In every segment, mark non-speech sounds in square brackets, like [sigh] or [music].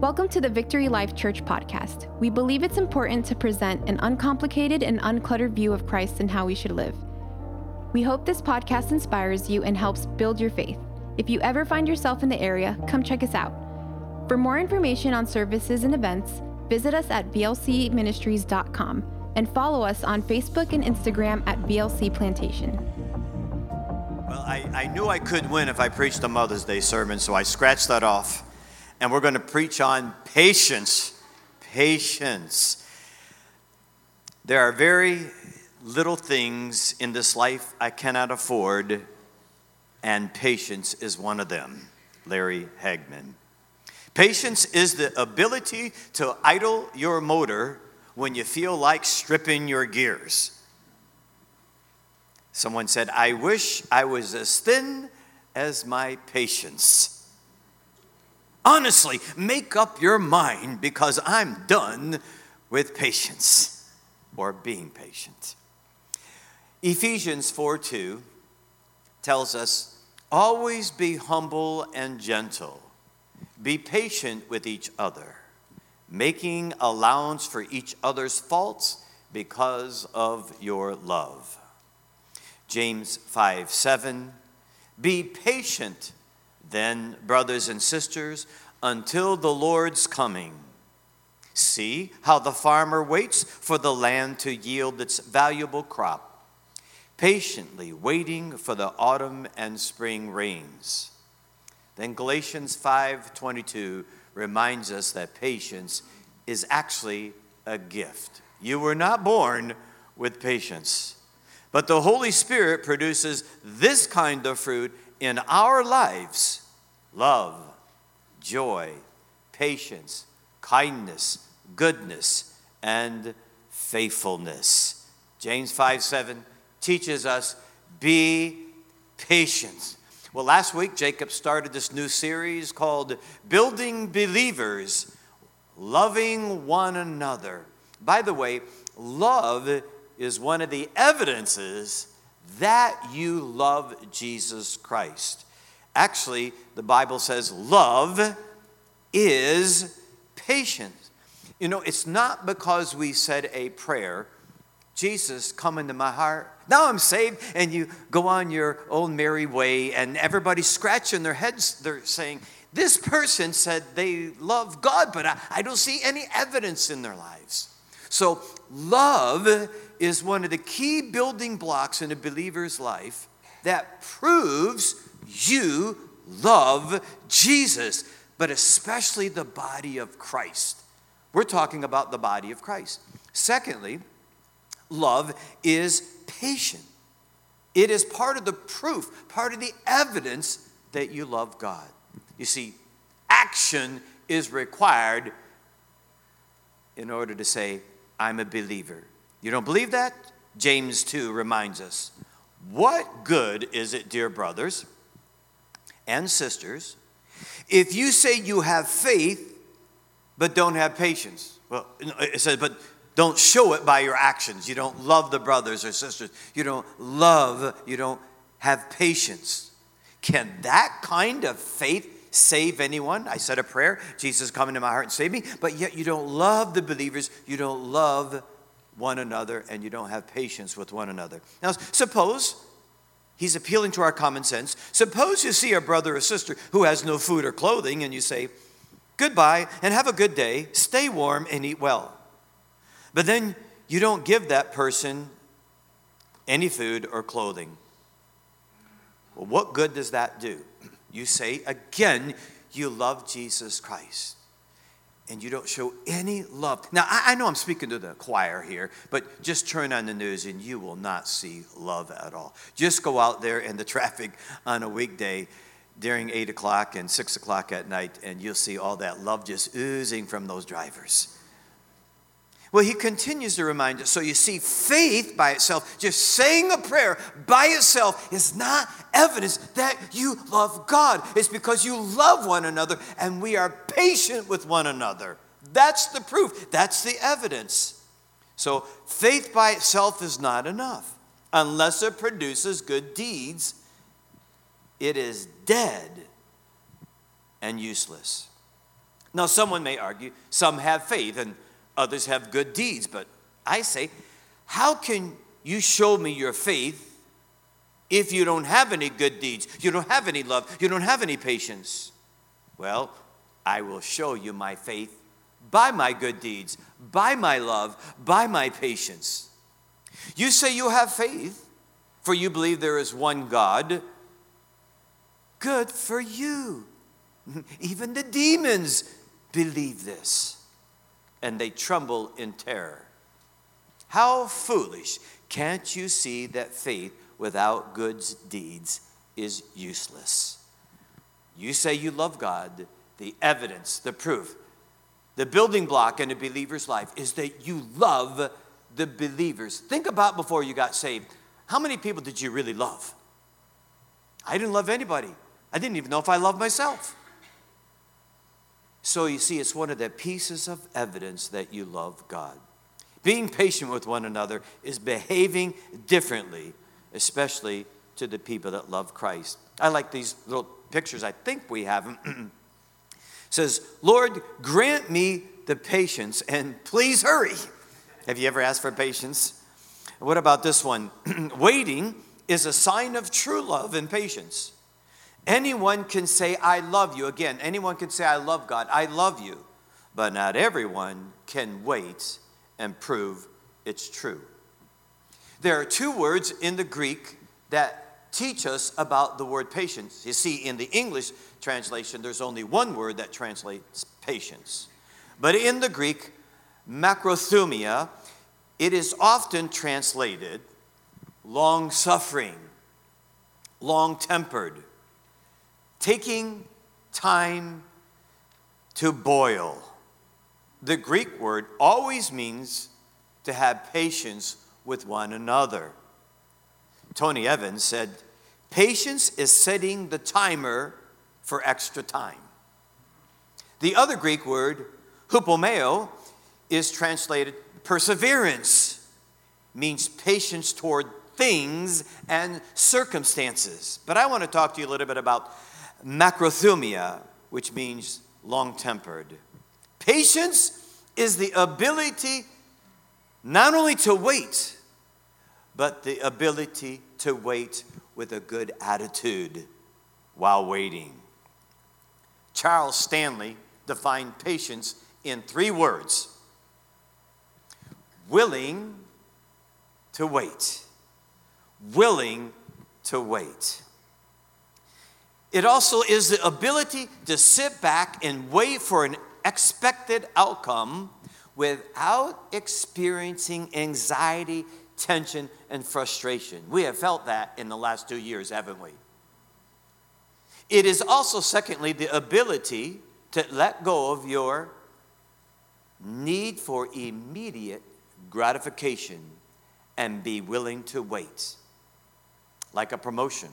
Welcome to the Victory Life Church podcast. We believe it's important to present an uncomplicated and uncluttered view of Christ and how we should live. We hope this podcast inspires you and helps build your faith. If you ever find yourself in the area, come check us out. For more information on services and events, visit us at vlcministries.com and follow us on Facebook and Instagram at VLC Plantation. Well, I, I knew I could win if I preached a Mother's Day sermon, so I scratched that off and we're going to preach on patience. Patience. There are very little things in this life I cannot afford, and patience is one of them. Larry Hagman. Patience is the ability to idle your motor when you feel like stripping your gears. Someone said, I wish I was as thin as my patience. Honestly, make up your mind because I'm done with patience or being patient. Ephesians 4 2 tells us, Always be humble and gentle, be patient with each other, making allowance for each other's faults because of your love. James 5 7 Be patient then, brothers and sisters, until the Lord's coming, see how the farmer waits for the land to yield its valuable crop, patiently waiting for the autumn and spring rains. Then Galatians 5:22 reminds us that patience is actually a gift. You were not born with patience, but the Holy Spirit produces this kind of fruit in our lives love, joy, patience, kindness, goodness, and faithfulness. James 5 7 teaches us be patient. Well, last week, Jacob started this new series called Building Believers, Loving One Another. By the way, love is one of the evidences that you love Jesus Christ. Actually, the Bible says love is patience. You know, it's not because we said a prayer, Jesus, come into my heart. Now I'm saved, and you go on your own merry way, and everybody's scratching their heads. They're saying, This person said they love God, but I, I don't see any evidence in their lives. So, love is one of the key building blocks in a believer's life that proves you love Jesus, but especially the body of Christ. We're talking about the body of Christ. Secondly, love is patient. It is part of the proof, part of the evidence that you love God. You see, action is required in order to say, I'm a believer. You don't believe that? James 2 reminds us. What good is it, dear brothers? and sisters, if you say you have faith but don't have patience, well, it says, but don't show it by your actions. You don't love the brothers or sisters. You don't love, you don't have patience. Can that kind of faith save anyone? I said a prayer, Jesus come into my heart and save me, but yet you don't love the believers, you don't love one another, and you don't have patience with one another. Now, suppose He's appealing to our common sense. Suppose you see a brother or sister who has no food or clothing and you say, Goodbye and have a good day, stay warm and eat well. But then you don't give that person any food or clothing. Well, what good does that do? You say, again, you love Jesus Christ and you don't show any love. Now, I, I, know I'm speaking to the choir here, but just turn on the news and you will not see love at all. Just go out there in the [laughs] traffic on a weekday during 8 o'clock and 6 o'clock at night, and you'll see all that love just oozing from those drivers. Well, he continues to remind us. So you see, faith by itself, just saying a prayer by itself, is not evidence that you love God. It's because you love one another and we are patient with one another. That's the proof, that's the evidence. So faith by itself is not enough. Unless it produces good deeds, it is dead and useless. Now, someone may argue some have faith and others have good deeds, but I say, how can you show me your faith if you don't have any good deeds, you don't have any love, you don't have any patience? Well, I will show you my faith by my good deeds, by my love, by my patience. You say you have faith, for you believe there is one God. Good for you. [laughs] Even the demons believe this, and they tremble in terror. How foolish! Can't you see that faith without good deeds is useless? You say you love God, the evidence, the proof, the building block in a believer's life is that you love the believers. Think about before you got saved. How many people did you really love? I didn't love anybody. I didn't even know if I loved myself. So you see, it's one of the pieces of evidence that you love God. Being patient with one another is behaving differently, especially to the people that love Christ. I like these little pictures. I think we have them. [clears throat] says, Lord, grant me the patience and [laughs] please hurry. Have you ever asked for patience? What about this one? [clears throat] Waiting is a sign of true love and patience. Anyone can say, I love you. Again, anyone can say, I love God, I love you. But not everyone can wait and prove it's true. There are two words in the Greek that teach us about the word patience. You see, in the English translation, there's only one word that translates patience. But in the Greek, macrothumia, it is often translated long suffering, long tempered taking time to boil. The Greek word always means to have patience with one another. Tony Evans said, Patience is setting the timer for extra time. The other Greek word, hupomeo, is translated perseverance, means patience toward things and circumstances. But I want to talk to you a little bit about macrothumia, which means long tempered. Patience is the ability not only to wait, but the ability to wait with a good attitude while waiting. Charles Stanley defined patience in three words willing to wait. Willing to wait. It also is the ability to sit back and wait for an expected outcome without experiencing anxiety, tension, and frustration. We have felt that in the last two years, haven't we? It is also, secondly, the ability to let go of your need for immediate gratification and be willing to wait, like a promotion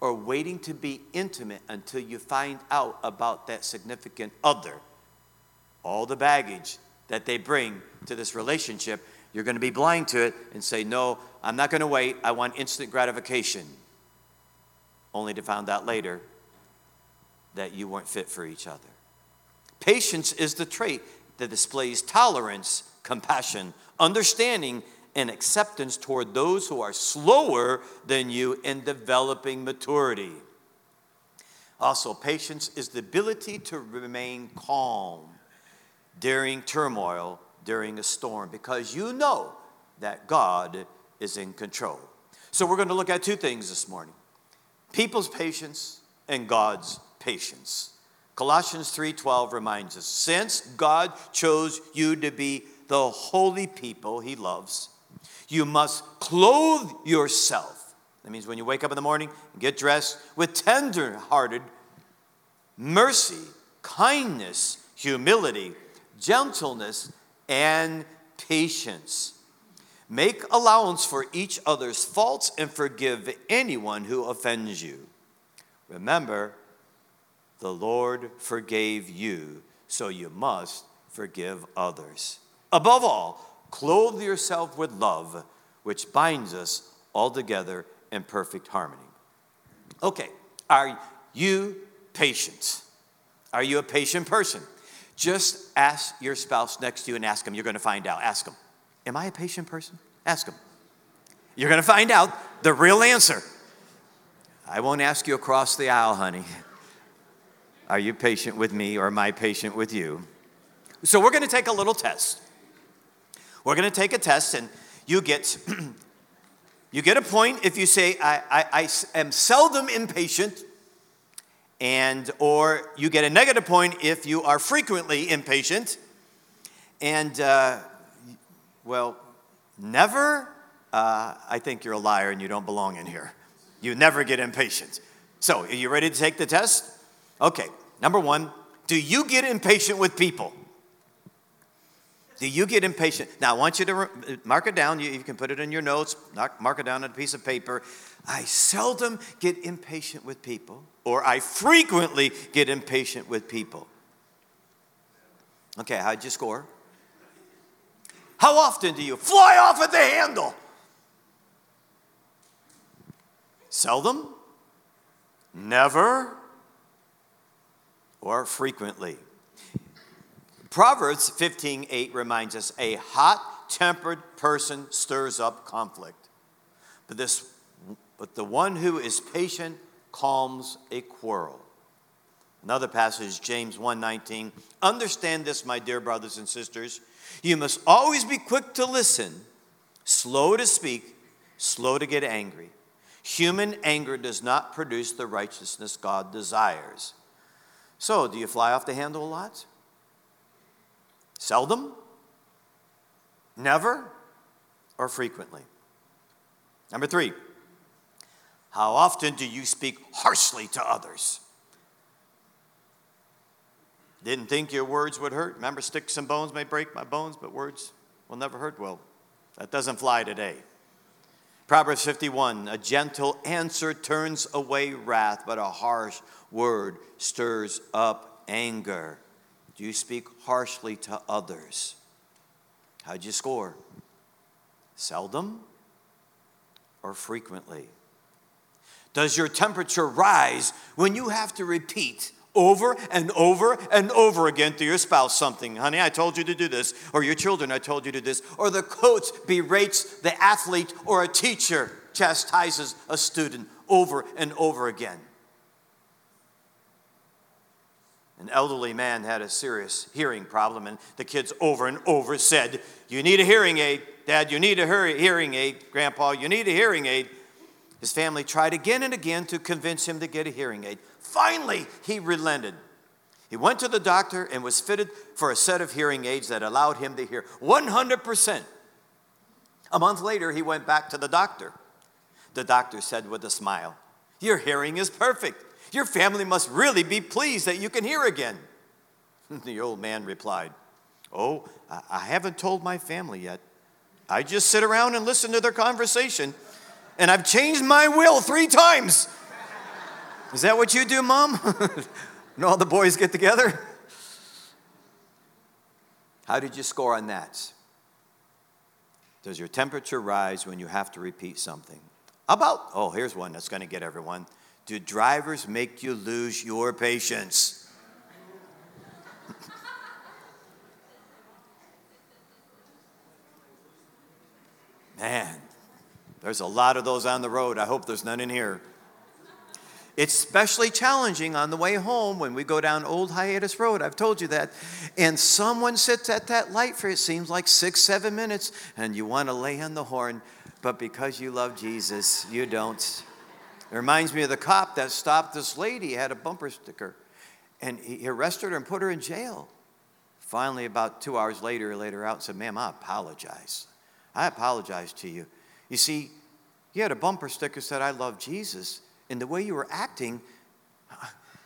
or waiting to be intimate until you find out about that significant other. All the baggage that they bring to this relationship, you're going to be blind to it and say, No, I'm not going to wait. I want instant gratification. Only to find out later that you weren't fit for each other. Patience is the trait that displays tolerance, compassion, understanding, and acceptance toward those who are slower than you in developing maturity. Also, patience is the ability to remain calm during turmoil, during a storm, because you know that God is in control. So, we're going to look at two things this morning people's patience and God's patience. Colossians 3:12 reminds us, since God chose you to be the holy people he loves, you must clothe yourself. That means when you wake up in the morning get dressed with tender hearted mercy, kindness, humility, gentleness, and patience. Make allowance for each other's faults and forgive anyone who offends you. Remember, the Lord forgave you, so you must forgive others. Above all, Clothe yourself with love, which binds us all together in perfect harmony. Okay, are you patient? Are you a patient person? Just ask your spouse next to you and ask them. You're going to find out. Ask them, Am I a patient person? Ask them. You're going to find out the real answer. I won't ask you across the aisle, honey. Are you patient with me or am I patient with you? So we're going to take a little test. We're going to take a test, and you get [clears throat] you get a point if you say I, I, I am seldom impatient, and or you get a negative point if you are frequently impatient, and uh, well, never. Uh, I think you're a liar and you don't belong in here. You never get impatient. So, are you ready to take the test? Okay, number one, do you get impatient with people? Do you get impatient? Now, I want you to mark it down. You, can put it in your notes, mark it down on a piece of paper. I seldom get impatient with people, or I frequently get impatient with people. Okay, how'd you score? How often do you fly off at the handle? Seldom, never, or frequently. Proverbs 15:8 reminds us a hot-tempered person stirs up conflict. But this but the one who is patient calms a quarrel. Another passage James 1:19 Understand this my dear brothers and sisters you must always be quick to listen slow to speak slow to get angry Human anger does not produce the righteousness God desires. So, do you fly off the handle a lot? Seldom? Never? Or frequently? Number three, how often do you speak harshly to others? Didn't think your words would hurt. Remember, sticks and bones may break my bones, but words will never hurt. Well, that doesn't fly today. Proverbs 51 A gentle answer turns away wrath, but a harsh word stirs up anger. Do you speak harshly to others? How'd you score? Seldom or frequently? Does your temperature rise when you have to repeat over and over and over again to your spouse something. Honey, I told you to do this. Or your children, I told you to do this. Or the coach berates the athlete, or a teacher chastises a student over and over again. An elderly man had a serious hearing problem, and the kids over and over said, You need a hearing aid. Dad, you need a hearing aid. Grandpa, you need a hearing aid. His family tried again and again to convince him to get a hearing aid. Finally, he relented. He went to the doctor and was fitted for a set of hearing aids that allowed him to hear 100%. A month later, he went back to the doctor. The doctor said with a smile, Your hearing is perfect. Your family must really be pleased that you can hear again. [laughs] The old man replied, Oh, I haven't told my family yet. I just sit around and listen to their conversation, and I've changed my will three times. [laughs] Is that what you do, Mom? [laughs] and all the boys get together? How did you score on that? Does your temperature rise when you have to repeat something? About, oh, here's one that's going to get everyone. Do drivers make you lose your patience? [laughs] Man, there's a lot of those on the road. I hope there's none in here. It's especially challenging on the way home when we go down Old Hiatus Road. I've told you that. And someone sits at that light for it seems like six, seven minutes, and you want to lay on the horn, but because you love Jesus, you don't. It reminds me of the cop that stopped this lady, had a bumper sticker, and he arrested her and put her in jail. Finally, about two hours later, he later out and said, Ma'am, I apologize. I apologize to you. You see, you had a bumper sticker that said, I love Jesus and the way you were acting,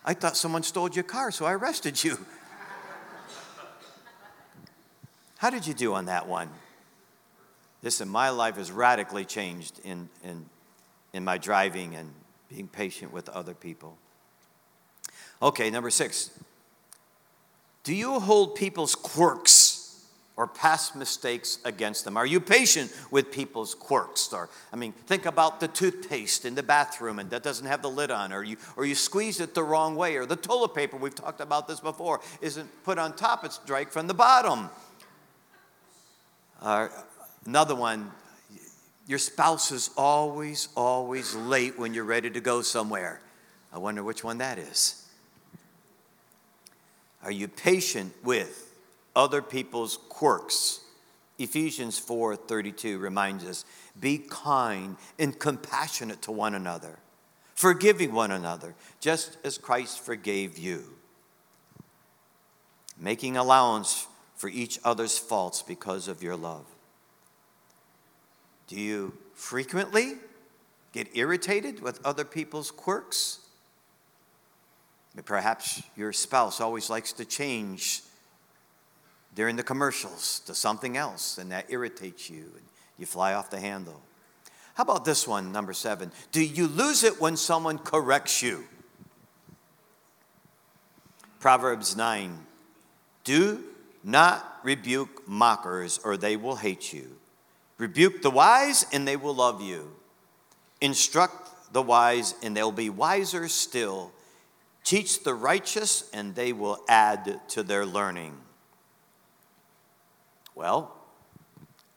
I thought someone stole your car, so I arrested you. How did you do on that one? This in my life has radically changed in, in, in my driving and being patient with other people. Okay, number six. Do you hold people's quirks or past mistakes against them? Are you patient with people's quirks? Or, I mean, think about the toothpaste in the bathroom and that doesn't have the lid on, or you, or you squeeze it the wrong way, or the toilet paper, we've talked about this before, isn't put on top, it's dry from the bottom. Uh, another one, your spouse is always, always late when you're ready to go somewhere. I wonder which one that is. Are you patient with other people's quirks? Ephesians 4:32 reminds us, be kind and compassionate to one another, forgiving one another, just as Christ forgave you. Making allowance for each other's faults because of your love. Do you frequently get irritated with other people's quirks? Perhaps your spouse always likes to change during the commercials to something else, and that irritates you, and you fly off the handle. How about this one, number seven? Do you lose it when someone corrects you? Proverbs 9 Do not rebuke mockers, or they will hate you. Rebuke the wise, and they will love you. Instruct the wise, and they'll be wiser still. Teach the righteous, and they will add to their learning. Well,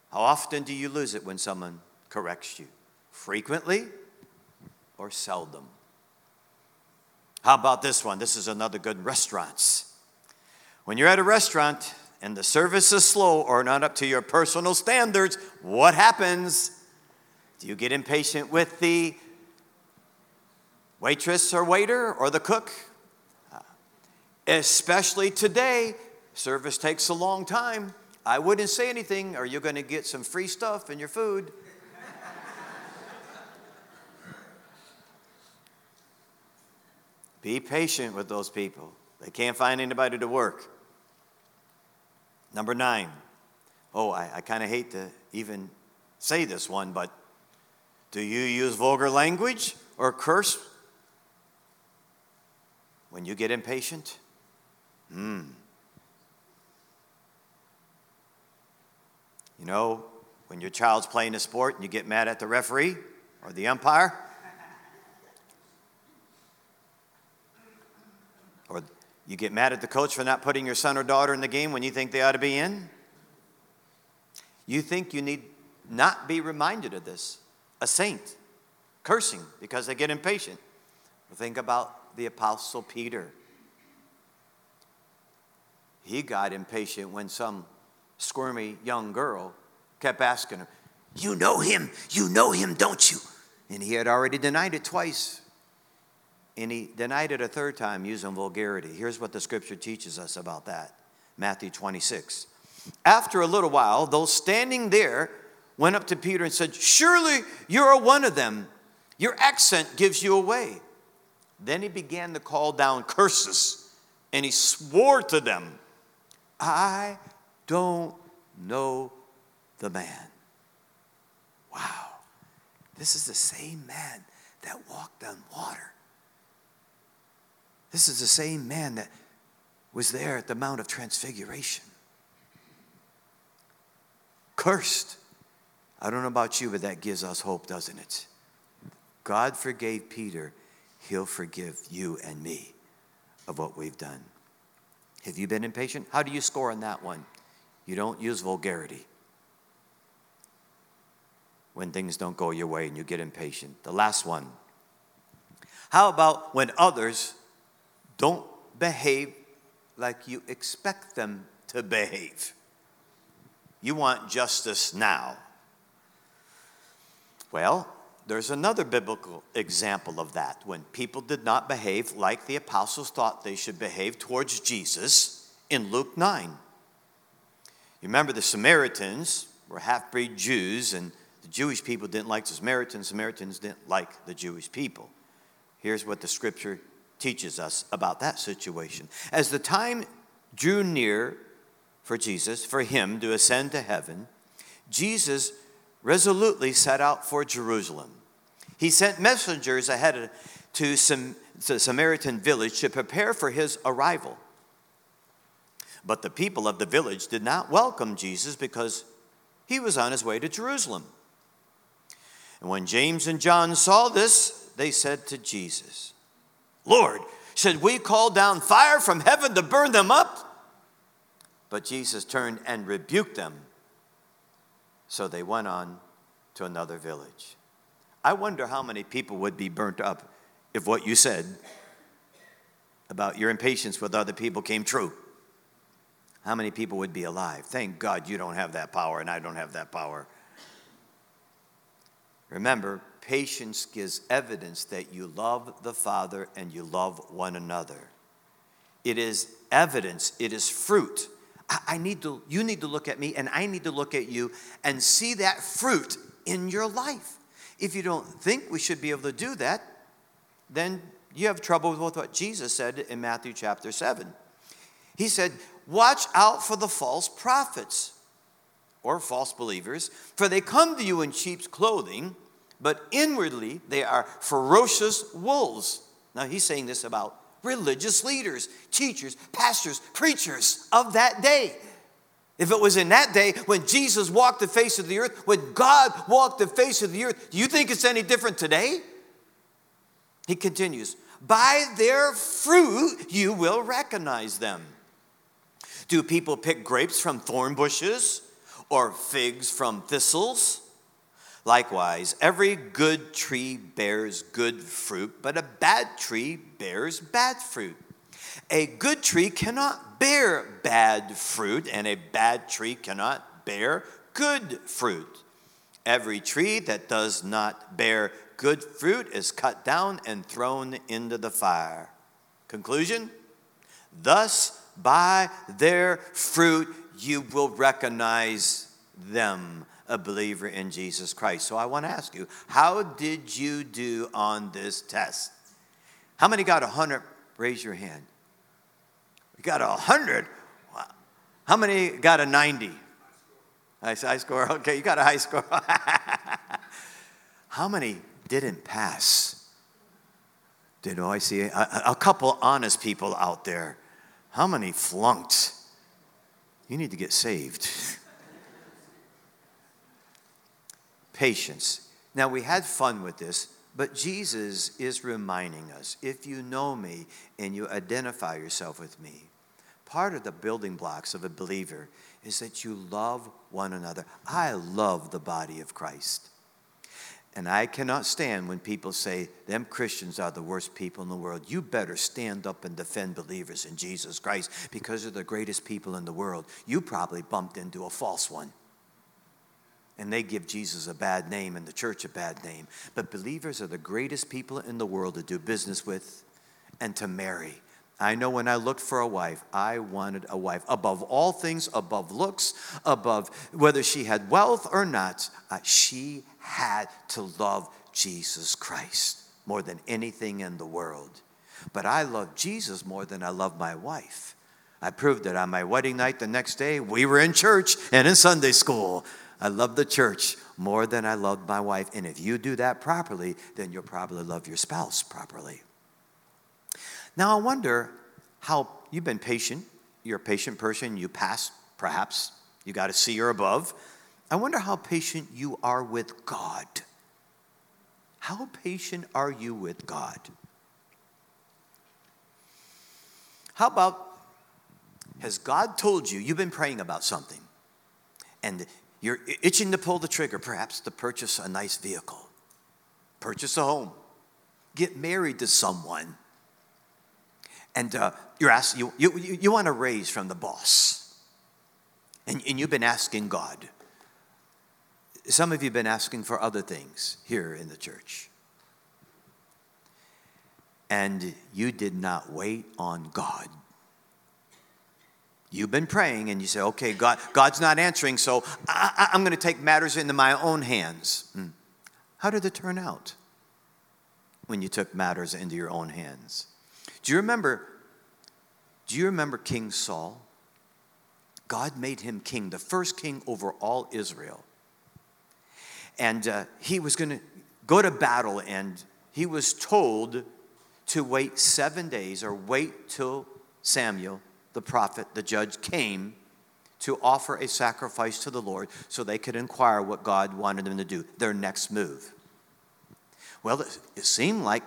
how often do you lose it when someone corrects you? Frequently or seldom? How about this one? This is another good restaurants. When you're at a restaurant and the service is slow or not up to your personal standards, what happens? Do you get impatient with the waitress or waiter or the cook. Uh, especially today, service takes a long time. I wouldn't say anything, or you're going to get some free stuff in your food. Be patient with those people. They can't find anybody to work. Number nine. Oh, I, I kind of hate to even say this one, but do you use vulgar language or curse when you get impatient? Hmm. You know, when your child's playing a sport and you get mad at the referee or the umpire? [laughs] Or you get mad at the coach for not putting your son or daughter in the game when you think they ought to be in? You think you need not be reminded of this. A saint cursing because they get impatient. Think about the Apostle Peter. He got impatient when some squirmy young girl kept asking him, You know him, you know him, don't you? And he had already denied it twice. And he denied it a third time using vulgarity. Here's what the scripture teaches us about that Matthew 26. After a little while, those standing there went up to Peter and said, Surely you're one of them. Your accent gives you away. Then he began to call down curses and he swore to them, I don't know the man. Wow. This is the same man that walked on water. This is the same man that was there at the Mount of Transfiguration. Cursed. I don't know about you, but that gives us hope, doesn't it? God forgave Peter He'll forgive you and me of what we've done. Have you been impatient? How do you score on that one? You don't use vulgarity when things don't go your way and you get impatient. The last one. How about when others don't behave like you expect them to behave? You want justice now. Well, there's another biblical example of that when people did not behave like the apostles thought they should behave towards Jesus in Luke 9. You remember the Samaritans were half breed Jews, and the Jewish people didn't like the Samaritans, Samaritans didn't like the Jewish people. Here's what the scripture teaches us about that situation. As the time drew near for Jesus, for him to ascend to heaven, Jesus resolutely set out for Jerusalem. He sent messengers ahead to the Samaritan village to prepare for his arrival. But the people of the village did not welcome Jesus because he was on his way to Jerusalem. And when James and John saw this, they said to Jesus, Lord, should we call down fire from heaven to burn them up? But Jesus turned and rebuked them. So they went on to another village. I wonder how many people would be burnt up if what you said about your impatience with other people came true. How many people would be alive? Thank God you don't have that power and I don't have that power. Remember, patience gives evidence that you love the Father and you love one another. It is evidence, it is fruit. I, need to, you need to look at me and I need to look at you and see that fruit in your life. If you don't think we should be able to do that, then you have trouble with what Jesus said in Matthew chapter 7. He said, Watch out for the false prophets or false believers, for they come to you in sheep's clothing, but inwardly they are ferocious wolves. Now he's saying this about religious leaders, teachers, pastors, preachers of that day. If it was in that day when Jesus walked the face of the earth, when God walked the face of the earth, do you think it's any different today? He continues, By their fruit you will recognize them. Do people pick grapes from thorn bushes or figs from thistles? Likewise, every good tree bears good fruit, but a bad tree bears bad fruit. A good tree cannot bear bad fruit, and a bad tree cannot bear good fruit. Every tree that does not bear good fruit is cut down and thrown into the fire. Conclusion? Thus, by their fruit, you will recognize them a believer in Jesus Christ. So I want to ask you, how did you do on this test? How many got 100? Raise your hand. You got a 100? Wow. How many got a 90? Nice high score. Okay, you got a high score. [laughs] How many didn't pass? Did oh, I see a, a couple honest people out there? How many flunked? You need to get saved. [laughs] Patience. Now, we had fun with this, but Jesus is reminding us if you know me and you identify yourself with me, part of the building blocks of a believer is that you love one another. I love the body of Christ. And I cannot stand when people say, them Christians are the worst people in the world. You better stand up and defend believers in Jesus Christ because they're the greatest people in the world. You probably bumped into a false one. And they give Jesus a bad name and the church a bad name. But believers are the greatest people in the world to do business with and to marry. I know when I looked for a wife, I wanted a wife. Above all things, above looks, above whether she had wealth or not, uh, she had to love Jesus Christ more than anything in the world. But I love Jesus more than I love my wife. I proved it on my wedding night the next day. We were in church and in Sunday school. I love the church more than I love my wife. And if you do that properly, then you'll probably love your spouse properly. Now, I wonder how you've been patient. You're a patient person. You pass, perhaps. You got a C or above. I wonder how patient you are with God. How patient are you with God? How about has God told you, you've been praying about something, and you're itching to pull the trigger, perhaps to purchase a nice vehicle, purchase a home, get married to someone, and uh, you're asking, you, you, you want a raise from the boss, and, and you've been asking God, some of you have been asking for other things here in the church. And you did not wait on God. You've been praying and you say, okay, God, God's not answering, so I, am going to take matters into my own hands. Hmm. How did it turn out when you took matters into your own hands? Do you remember? Do you remember King Saul? God made him king, the first king over all Israel. And uh, he was going to go to battle, and he was told to wait seven days or wait till Samuel the prophet, the judge, came to offer a sacrifice to the Lord so they could inquire what God wanted them to do, their next move. Well, it seemed like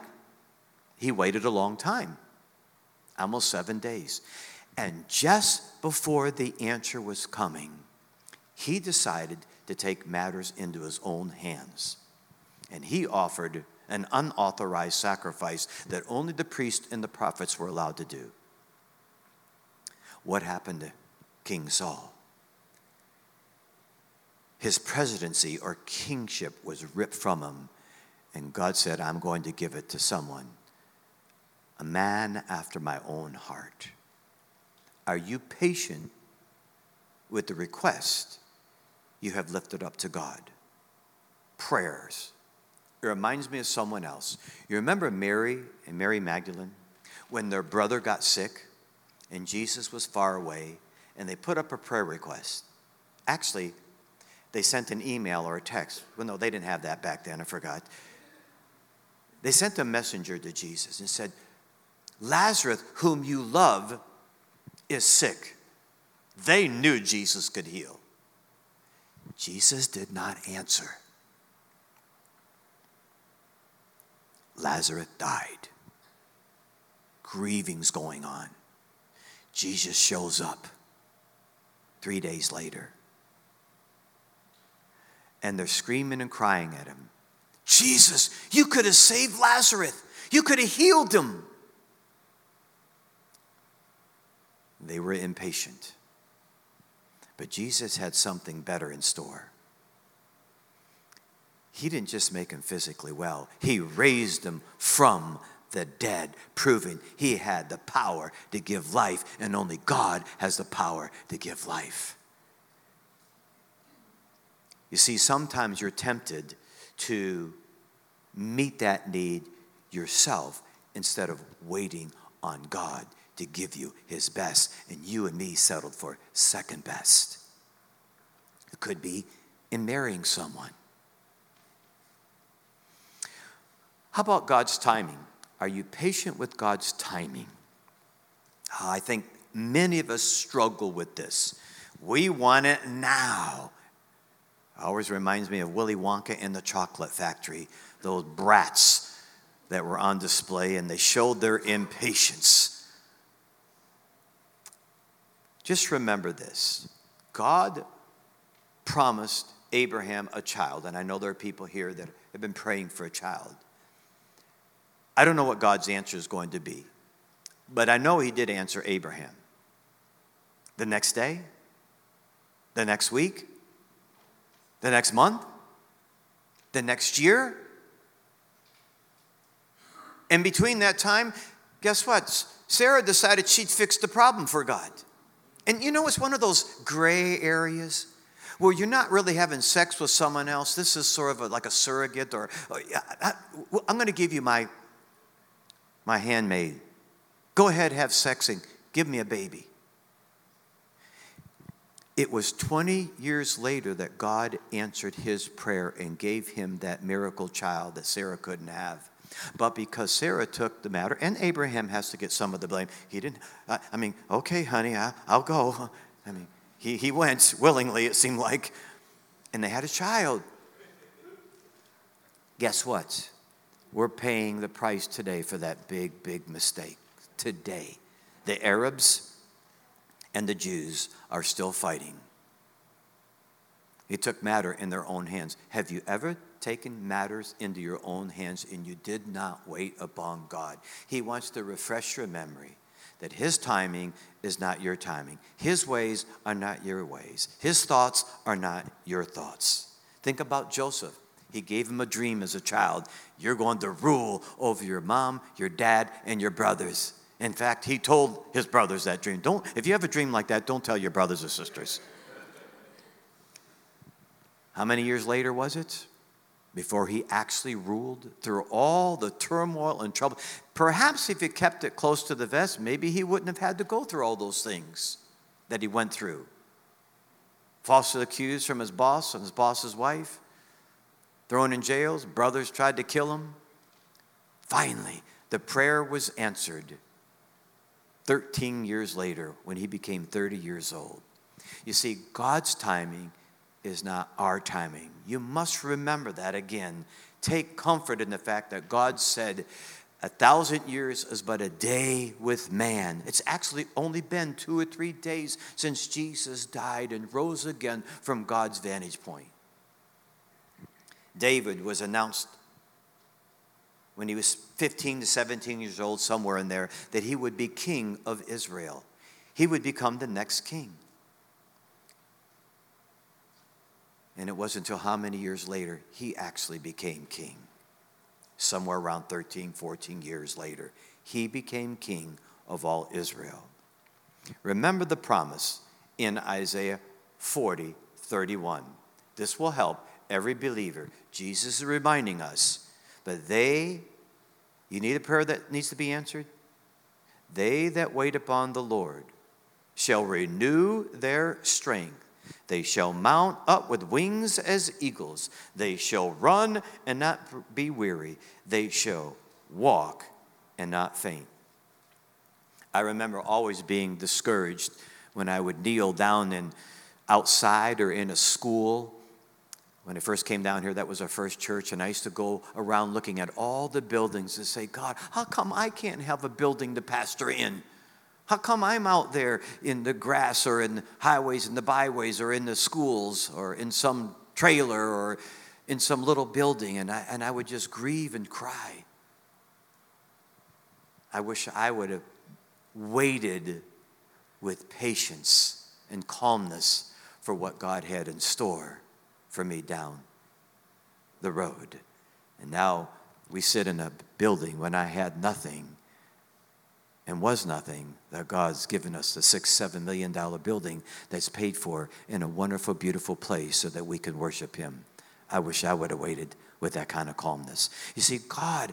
he waited a long time, almost seven days. And just before the answer was coming, he decided to take matters into his own hands. And he offered an unauthorized sacrifice that only the priest and the prophets were allowed to do. What happened to King Saul? His presidency or kingship was ripped from him, and God said, I'm going to give it to someone, a man after my own heart. Are you patient with the request you have lifted up to God? Prayers. It reminds me of someone else. You remember Mary and Mary Magdalene when their brother got sick and Jesus was far away and they put up a prayer request? Actually, they sent an email or a text. Well, no, they didn't have that back then, I forgot. They sent a messenger to Jesus and said, Lazarus, whom you love, is sick. They knew Jesus could heal. Jesus did not answer. Lazarus died. Grieving's going on. Jesus shows up three days later. And they're screaming and crying at him Jesus, you could have saved Lazarus, you could have healed him. They were impatient. But Jesus had something better in store. He didn't just make him physically well, he raised him from the dead, proving he had the power to give life, and only God has the power to give life. You see, sometimes you're tempted to meet that need yourself instead of waiting on God to give you his best, and you and me settled for second best. It could be in marrying someone. How about God's timing? Are you patient with God's timing? Ah, I think many of us struggle with this. We want it now. Always reminds me of Willy Wonka in the chocolate factory, those brats that were on display, and they showed their impatience. Just remember this God promised Abraham a child, and I know there are people here that have been praying for a child. I don't know what God's answer is going to be, but I know He did answer Abraham. The next day, the next week, the next month, the next year. And between that time, guess what? Sarah decided she'd fix the problem for God. And you know, it's one of those gray areas where you're not really having sex with someone else. This is sort of a, like a surrogate, or, oh, or I, I'm going to give you my, my handmaid. Go ahead, have sex, and give me a baby. It was 20 years later that God answered his prayer and gave him that miracle child that Sarah couldn't have. But because Sarah took the matter, and Abraham has to get some of the blame, he didn't. I, I mean, okay, honey, I, will go. I mean, he, he went willingly, it seemed like, and they had a child. Guess what? We're paying the price today for that big, big mistake. Today. The Arabs and the Jews are still fighting. He took matter in their own hands. Have you ever taken matters into your own hands and you did not wait upon God? He wants to refresh your memory that His timing is not your timing. His ways are not your ways. His thoughts are not your thoughts. Think about Joseph. He gave him a dream as a child. You're going to rule over your mom, your dad, and your brothers. In fact, he told his brothers that dream. Don't, if you have a dream like that, don't tell your brothers or sisters. How many years later was it? Before he actually ruled through all the turmoil and trouble. Perhaps if he kept it close to the vest, maybe he wouldn't have had to go through all those things that he went through. Falsely accused from his boss and his boss's wife, thrown in jails, brothers tried to kill him. Finally, the prayer was answered 13 years later when he became 30 years old. You see, God's timing is not our timing. You must remember that again. Take comfort in the fact that God said, a thousand years is but a day with man. It's actually only been two or three days since Jesus died and rose again from God's vantage point. David was announced when he was 15 to 17 years old, somewhere in there, that he would be king of Israel. He would become the next king. And it wasn't until how many years later he actually became king. Somewhere around 13, 14 years later, he became king of all Israel. Remember the promise in Isaiah 40, 31. This will help every believer. Jesus is reminding us but they, you need a prayer that needs to be answered? They that wait upon the Lord shall renew their strength. They shall mount up with wings as eagles. They shall run and not be weary. They shall walk and not faint. I remember always being discouraged when I would kneel down in outside or in a school when I first came down here, that was our first church, and I used to go around looking at all the buildings and say, God, how come I can't have a building to pastor in? How come I'm out there in the grass or in highways and the byways or in the schools or in some trailer or in some little building? And I, and I would just grieve and cry. I wish I would have waited with patience and calmness for what God had in store for me down the road. And now we sit in a building when I had nothing and was nothing, that God's given us a six, seven million dollar building that's paid for in a wonderful, beautiful place so that we can worship Him. I wish I would have waited with that kind of calmness. You see, God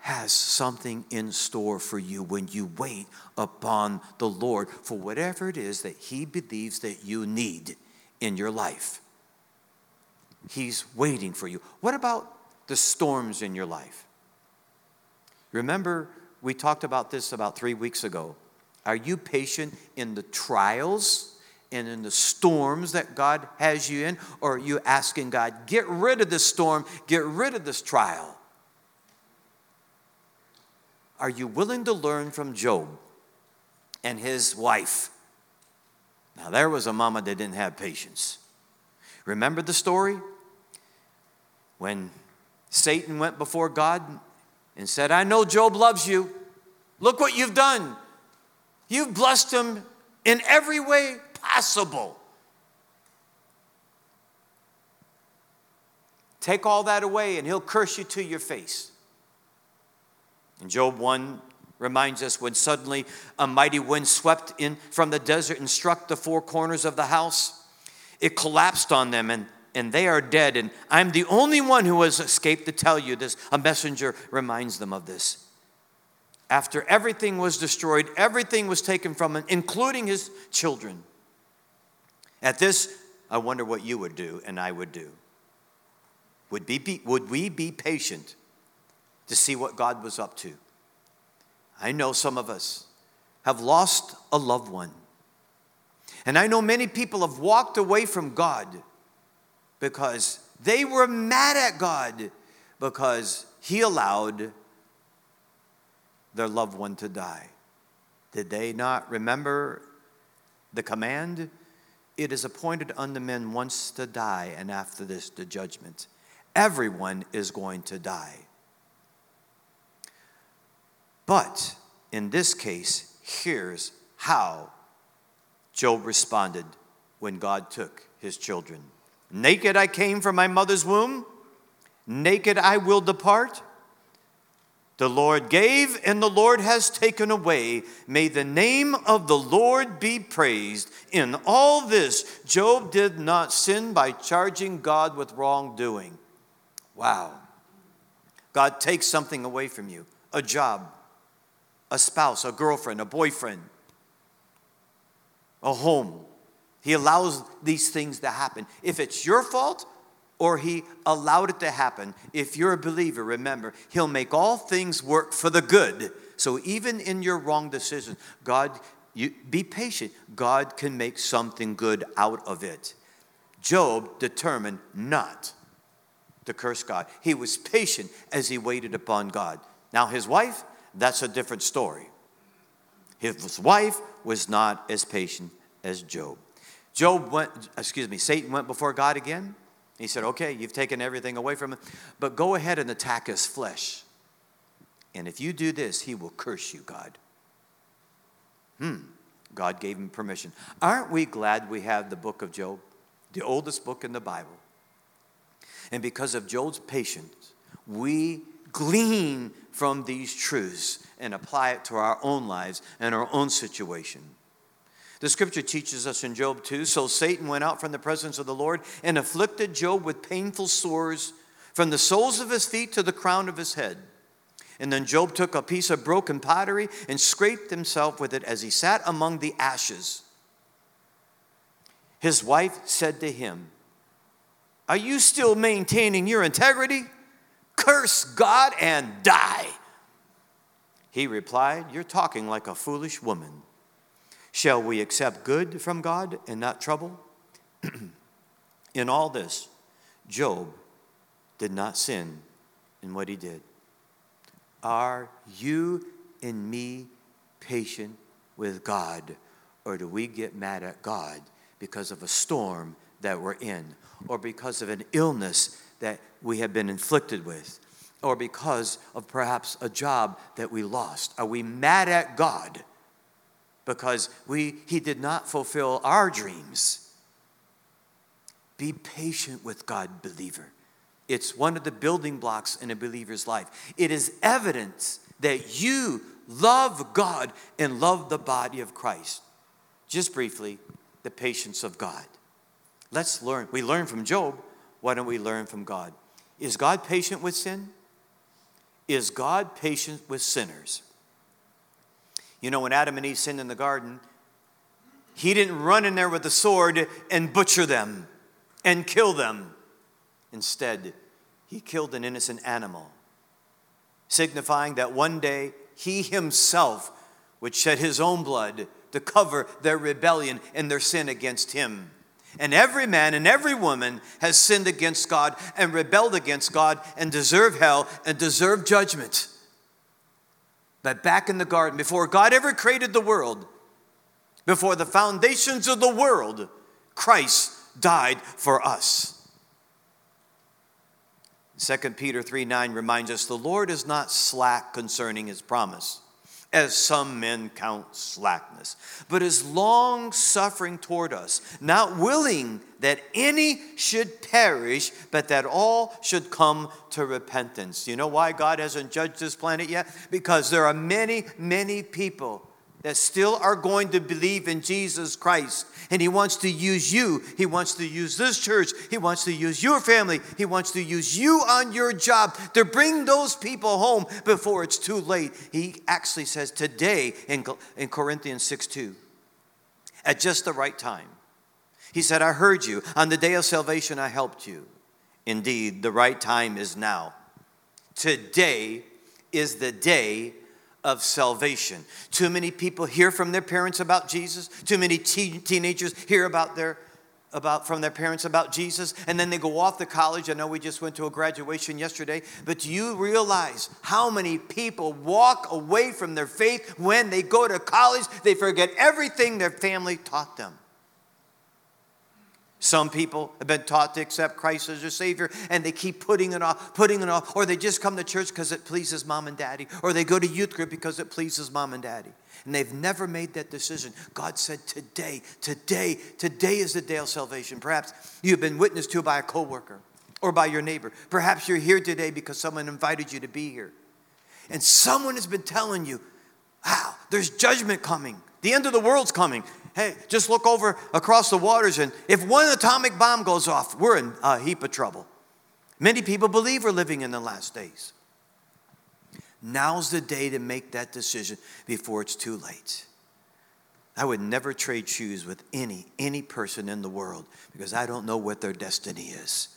has something in store for you when you wait upon the Lord for whatever it is that He believes that you need in your life. He's waiting for you. What about the storms in your life? Remember, we talked about this about three weeks ago. Are you patient in the trials and in the storms that God has you in? Or are you asking God, get rid of this storm, get rid of this trial? Are you willing to learn from Job and his wife? Now, there was a mama that didn't have patience. Remember the story? When Satan went before God and said, I know Job loves you. Look what you've done. You've blessed him in every way possible. Take all that away and he'll curse you to your face. And Job 1 reminds us when suddenly a mighty wind swept in from the desert and struck the four corners of the house. It collapsed on them and and they are dead, and I'm the only one who has escaped to tell you this. A messenger reminds them of this. After everything was destroyed, everything was taken from him, including his children. At this, I wonder what you would do and I would do. Would, be, would we be patient to see what God was up to? I know some of us have lost a loved one. And I know many people have walked away from God because they were mad at God because He allowed their loved one to die. Did they not remember the command? It is appointed unto men once to die, and after this, the judgment. Everyone is going to die. But in this case, here's how Job responded when God took his children. Naked I came from my mother's womb, naked I will depart. The Lord gave, and the Lord has taken away. May the name of the Lord be praised. In all this, Job did not sin by charging God with wrongdoing. Wow. God takes something away from you a job, a spouse, a girlfriend, a boyfriend, a home, he allows these things to happen. If it's your fault or He allowed it to happen, if you're a believer, remember, He'll make all things work for the good So even in your wrong decision, God, you, be patient. God can make something good out of it. Job determined not to curse God. He was patient as he waited upon God. Now, his wife, that's a different story. His wife was not as patient as Job. Job went, excuse me, Satan went before God again. He said, Okay, you've taken everything away from him, but go ahead and attack his flesh. And if you do this, he will curse you, God. Hmm. God gave him permission. Aren't we glad we have the book of Job, the oldest book in the Bible? And because of Job's patience, we glean from these truths and apply it to our own lives and our own situation. The scripture teaches us in Job 2 so Satan went out from the presence of the Lord and afflicted Job with painful sores from the soles of his feet to the crown of his head. And then Job took a piece of broken pottery and scraped himself with it as he sat among the ashes. His wife said to him, Are you still maintaining your integrity? Curse God and die. He replied, You're talking like a foolish woman. Shall we accept good from God and not trouble? [clears throat] in all this, Job did not sin in what he did. Are you and me patient with God, or do we get mad at God because of a storm that we're in, or because of an illness that we have been inflicted with, or because of perhaps a job that we lost? Are we mad at God? Because we, he did not fulfill our dreams. Be patient with God, believer. It's one of the building blocks in a believer's life. It is evidence that you love God and love the body of Christ. Just briefly, the patience of God. Let's learn. We learn from Job. Why don't we learn from God? Is God patient with sin? Is God patient with sinners? You know, when Adam and Eve sinned in the garden, he didn't run in there with a the sword and butcher them and kill them. Instead, he killed an innocent animal, signifying that one day he himself would shed his own blood to cover their rebellion and their sin against him. And every man and every woman has sinned against God and rebelled against God and deserve hell and deserve judgment. But back in the garden, before God ever created the world, before the foundations of the world, Christ died for us. 2 Peter 3 9 reminds us the Lord is not slack concerning his promise as some men count slackness, but is long suffering toward us, not willing that any should perish, but that all should come to repentance. You know why God hasn't judged this planet yet? Because there are many, many people that still are going to believe in Jesus Christ. And He wants to use you. He wants to use this church. He wants to use your family. He wants to use you on your job to bring those people home before it's too late. He actually says today in, in Corinthians 6 2, at just the right time. He said, I heard you. On the day of salvation, I helped you. Indeed, the right time is now. Today is the day of salvation. Too many people hear from their parents about Jesus. Too many teen- teenagers hear about their about from their parents about Jesus and then they go off to college. I know we just went to a graduation yesterday, but do you realize how many people walk away from their faith when they go to college? They forget everything their family taught them. Some people have been taught to accept Christ as their Savior and they keep putting it off, putting it off, or they just come to church because it pleases mom and daddy, or they go to youth group because it pleases mom and daddy. And they've never made that decision. God said, Today, today, today is the day of salvation. Perhaps you've been witnessed to by a coworker or by your neighbor. Perhaps you're here today because someone invited you to be here. And someone has been telling you, Wow, there's judgment coming. The end of the world's coming. Hey, just look over across the waters, and if one atomic bomb goes off, we're in a heap of trouble. Many people believe we're living in the last days. Now's the day to make that decision before it's too late. I would never trade shoes with any any person in the world because I don't know what their destiny is.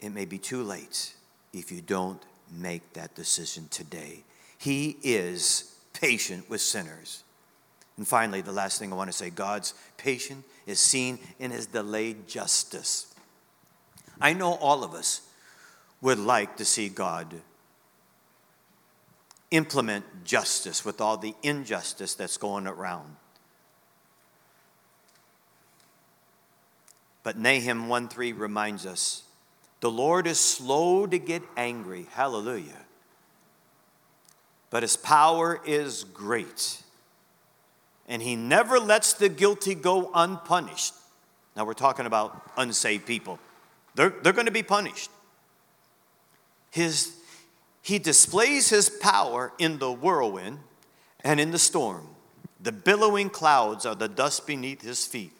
It may be too late if you don't make that decision today. He is patient with sinners. And finally, the last thing I want to say God's patience is seen in his delayed justice. I know all of us would like to see God implement justice with all the injustice that's going around. But Nahum 1:3 reminds us, the Lord is slow to get angry. Hallelujah. But his power is great. And he never lets the guilty go unpunished. Now we're talking about unsaved people. They're, they're going to be punished. His, he displays his power in the whirlwind and in the storm. The billowing clouds are the dust beneath his feet.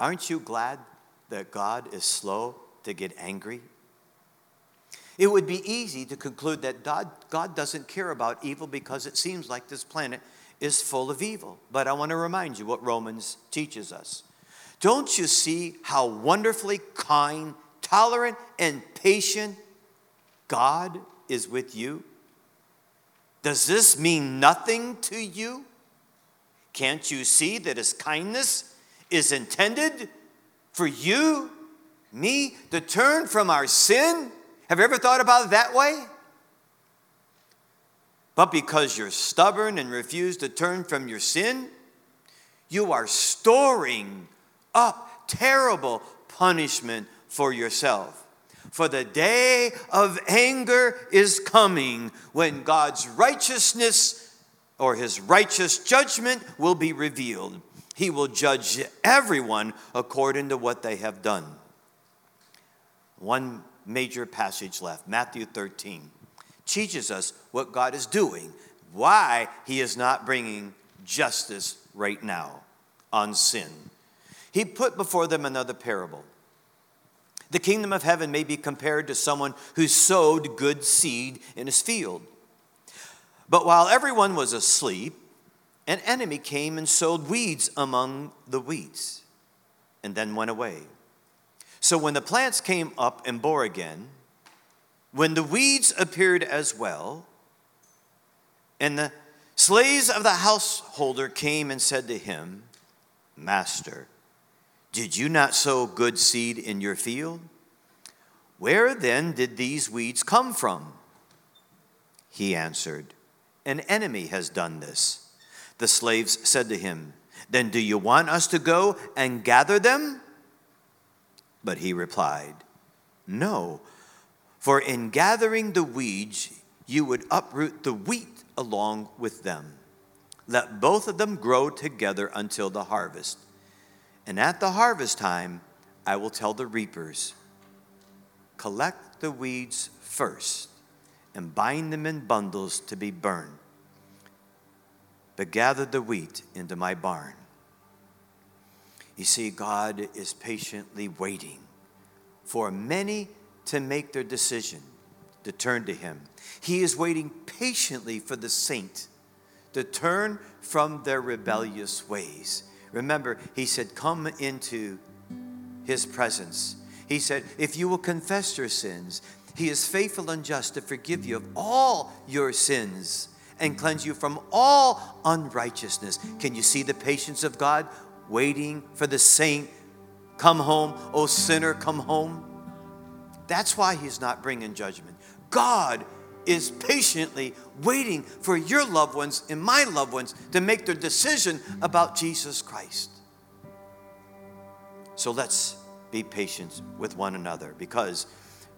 Aren't you glad that God is slow to get angry? It would be easy to conclude that God, God doesn't care about evil because it seems like this planet is full of evil. But I want to remind you what Romans teaches us. Don't you see how wonderfully kind, tolerant, and patient God is with you? Does this mean nothing to you? Can't you see that His kindness is intended for you, me, to turn from our sin? Have you ever thought about it that way? But because you're stubborn and refuse to turn from your sin, you are storing up terrible punishment for yourself. For the day of anger is coming when God's righteousness or his righteous judgment will be revealed. He will judge everyone according to what they have done. One major passage left, Matthew 13, teaches us what God is doing, why he is not bringing justice right now on sin. He put before them another parable. The kingdom of heaven may be compared to someone who sowed good seed in his field. But while everyone was asleep, an enemy came and sowed weeds among the weeds and then went away. So when the plants came up and bore again, when the weeds appeared as well, and the slaves of the householder came and said to him, Master, did you not sow good seed in your field? Where then did these weeds come from? He answered, An enemy has done this. The slaves said to him, Then do you want us to go and gather them? But he replied, No, for in gathering the weeds, you would uproot the wheat along with them. Let both of them grow together until the harvest. And at the harvest time, I will tell the reapers, Collect the weeds first and bind them in bundles to be burned, but gather the wheat into my barn. You see, God is patiently waiting for many to make their decision to turn to Him. He is waiting patiently for the saint to turn from their rebellious ways. Remember, He said, Come into His presence. He said, If you will confess your sins, He is faithful and just to forgive you of all your sins and cleanse you from all unrighteousness. Can you see the patience of God? Waiting for the saint, come home, oh sinner, come home. That's why he's not bringing judgment. God is patiently waiting for your loved ones and my loved ones to make their decision about Jesus Christ. So let's be patient with one another because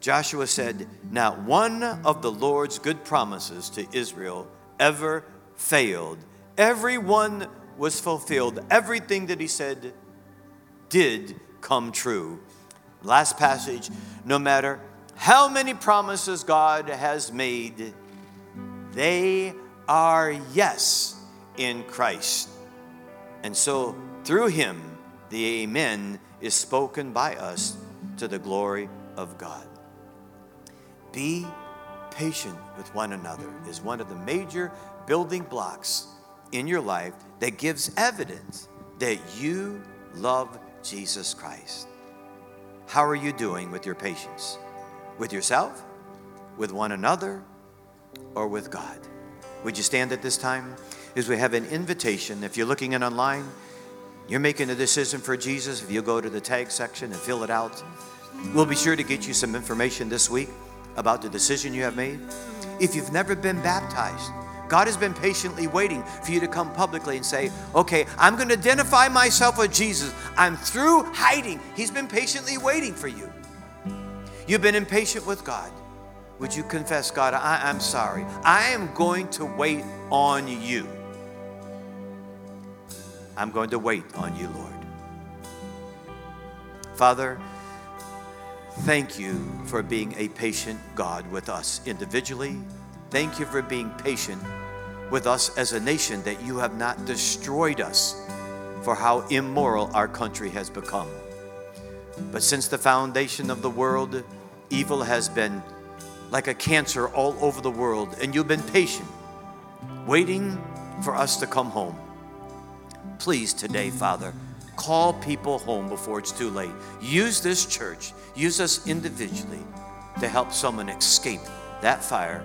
Joshua said, Not one of the Lord's good promises to Israel ever failed. Every one was fulfilled. Everything that he said did come true. Last passage no matter how many promises God has made, they are yes in Christ. And so through him, the Amen is spoken by us to the glory of God. Be patient with one another is one of the major building blocks in your life that gives evidence that you love Jesus Christ. How are you doing with your patience? With yourself? with one another or with God. Would you stand at this time? As we have an invitation, if you're looking in online, you're making a decision for Jesus, if you go to the tag section and fill it out, we'll be sure to get you some information this week about the decision you have made. If you've never been baptized, God has been patiently waiting for you to come publicly and say, Okay, I'm going to identify myself with Jesus. I'm through hiding. He's been patiently waiting for you. You've been impatient with God. Would you confess, God, I, am sorry. I am going to wait on you. I'm going to wait on you, Lord. Father, thank you for being a patient God with us individually. Thank you for being patient with us as a nation that you have not destroyed us for how immoral our country has become. But since the foundation of the world, evil has been like a cancer all over the world, and you've been patient, waiting for us to come home. Please, today, Father, call people home before it's too late. Use this church, use us individually to help someone escape that fire,